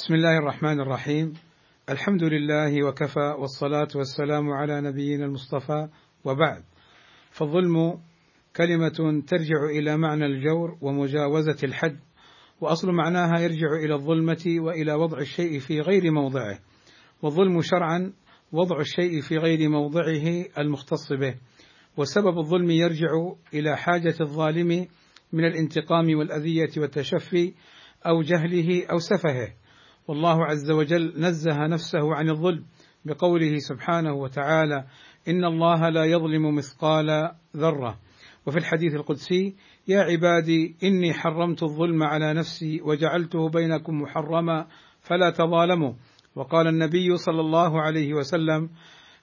بسم الله الرحمن الرحيم. الحمد لله وكفى والصلاة والسلام على نبينا المصطفى. وبعد فالظلم كلمة ترجع إلى معنى الجور ومجاوزة الحد وأصل معناها يرجع إلى الظلمة وإلى وضع الشيء في غير موضعه. والظلم شرعا وضع الشيء في غير موضعه المختص به. وسبب الظلم يرجع إلى حاجة الظالم من الانتقام والأذية والتشفي أو جهله أو سفهه. والله عز وجل نزه نفسه عن الظلم بقوله سبحانه وتعالى إن الله لا يظلم مثقال ذرة. وفي الحديث القدسي يا عبادي إني حرمت الظلم على نفسي وجعلته بينكم محرما فلا تظالموا. وقال النبي صلى الله عليه وسلم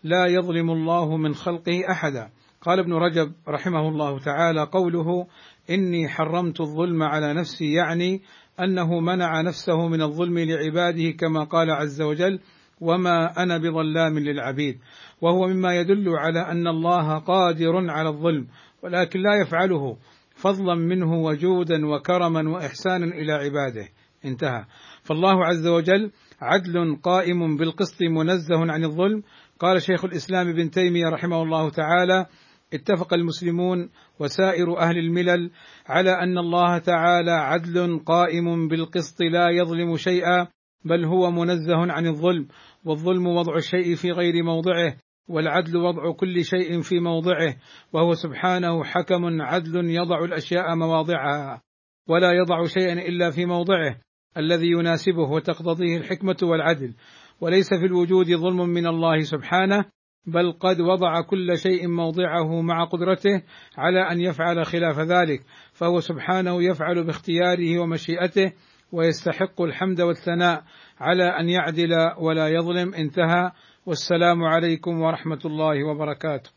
لا يظلم الله من خلقه أحدا. قال ابن رجب رحمه الله تعالى قوله إني حرمت الظلم على نفسي يعني أنه منع نفسه من الظلم لعباده كما قال عز وجل وما أنا بظلام للعبيد. وهو مما يدل على أن الله قادر على الظلم ولكن لا يفعله. فضلا منه وجودا وكرما واحسانا إلى عباده. انتهى. فالله عز وجل عدل قائم بالقسط منزه عن الظلم قال شيخ الإسلام ابن تيمية رحمه الله تعالى اتفق المسلمون وسائر أهل الملل على أن الله تعالى عدل قائم بالقسط لا يظلم شيئا بل هو منزه عن الظلم والظلم وضع الشيء في غير موضعه والعدل وضع كل شيء في موضعه وهو سبحانه حكم عدل يضع الأشياء مواضعها ولا يضع شيئا إلا في موضعه الذي يناسبه وتقتضيه الحكمة والعدل. وليس في الوجود ظلم من الله سبحانه بل قد وضع كل شيء موضعه مع قدرته على أن يفعل خلاف ذلك فهو سبحانه يفعل باختياره ومشيئته ويستحق الحمد والثناء على أن يعدل ولا يظلم انتهى والسلام عليكم ورحمة الله وبركاته.